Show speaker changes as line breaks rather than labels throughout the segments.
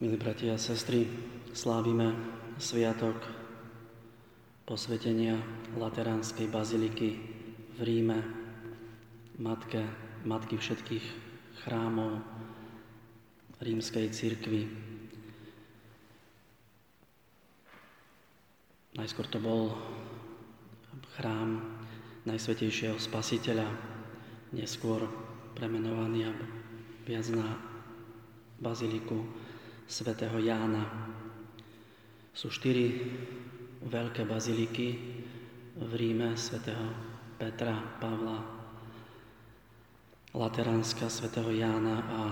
Milí bratia a sestry, slávime sviatok posvetenia Lateránskej baziliky v Ríme, matke, matky všetkých chrámov rímskej cirkvi. Najskôr to bol chrám Najsvetejšieho Spasiteľa, neskôr premenovaný viac na baziliku svätého Jána. Sú štyri veľké baziliky v Ríme svätého Petra, Pavla, Lateránska svätého Jána a,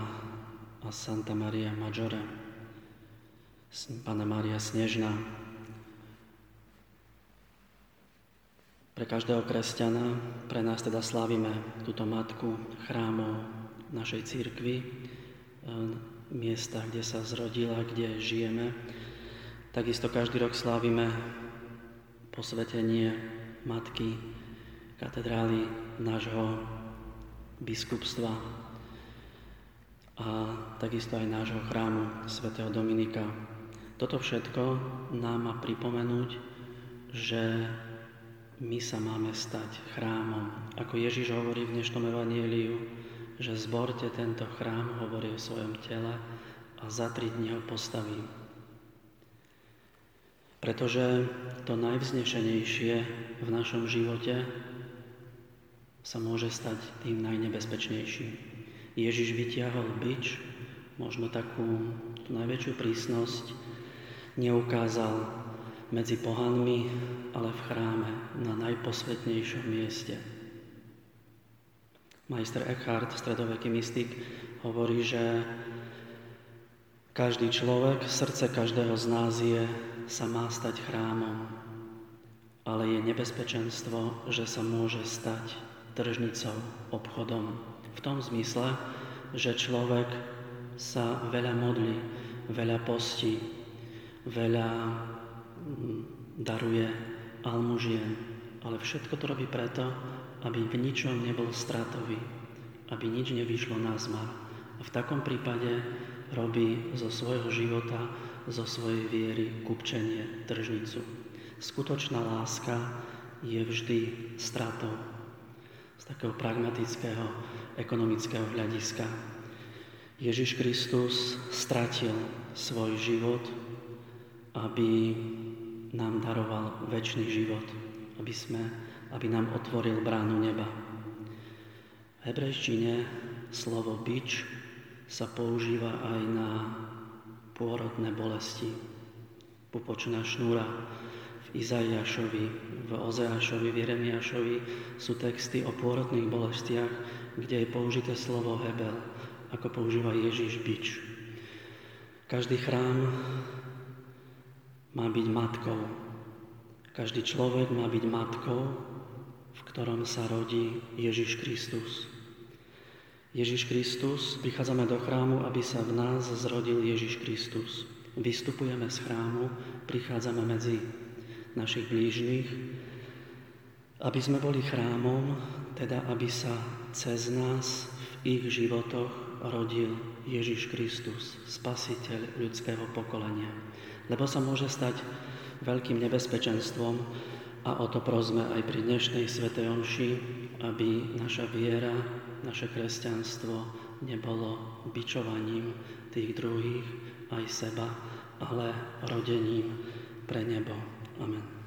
a Santa Maria Maggiore, Pana Maria Snežná. Pre každého kresťana, pre nás teda slávime túto matku chrámov našej církvy, miesta, kde sa zrodila, kde žijeme. Takisto každý rok slávime posvetenie matky katedrály nášho biskupstva a takisto aj nášho chrámu svätého Dominika. Toto všetko nám má pripomenúť, že my sa máme stať chrámom. Ako Ježiš hovorí v dnešnom evanieliu, že zborte tento chrám, hovorí o svojom tele a za tri dni ho postavím. Pretože to najvznešenejšie v našom živote sa môže stať tým najnebezpečnejším. Ježiš vytiahol bič, možno takú tú najväčšiu prísnosť, neukázal medzi pohanmi, ale v chráme na najposvetnejšom mieste. Majster Eckhart, stredoveký mystik, hovorí, že každý človek, srdce každého z nás je, sa má stať chrámom, ale je nebezpečenstvo, že sa môže stať tržnicou, obchodom. V tom zmysle, že človek sa veľa modlí, veľa postí, veľa mm, daruje almužien, ale všetko to robí preto, aby v ničom nebol stratový, aby nič nevyšlo na zmar. A v takom prípade robí zo svojho života, zo svojej viery kupčenie, tržnicu. Skutočná láska je vždy stratou. Z takého pragmatického, ekonomického hľadiska. Ježiš Kristus stratil svoj život, aby nám daroval väčší život, aby sme aby nám otvoril bránu neba. V hebrejštine slovo bič sa používa aj na pôrodné bolesti. Pupočná šnúra v Izaiášovi, v Ozeášovi, v Jeremiášovi sú texty o pôrodných bolestiach, kde je použité slovo hebel, ako používa Ježiš bič. Každý chrám má byť matkou. Každý človek má byť matkou v ktorom sa rodí Ježiš Kristus. Ježiš Kristus, prichádzame do chrámu, aby sa v nás zrodil Ježiš Kristus. Vystupujeme z chrámu, prichádzame medzi našich blížnych, aby sme boli chrámom, teda aby sa cez nás v ich životoch rodil Ježiš Kristus, spasiteľ ľudského pokolenia. Lebo sa môže stať veľkým nebezpečenstvom, a o to prosme aj pri dnešnej Svetej Omši, aby naša viera, naše kresťanstvo nebolo bičovaním tých druhých, aj seba, ale rodením pre nebo. Amen.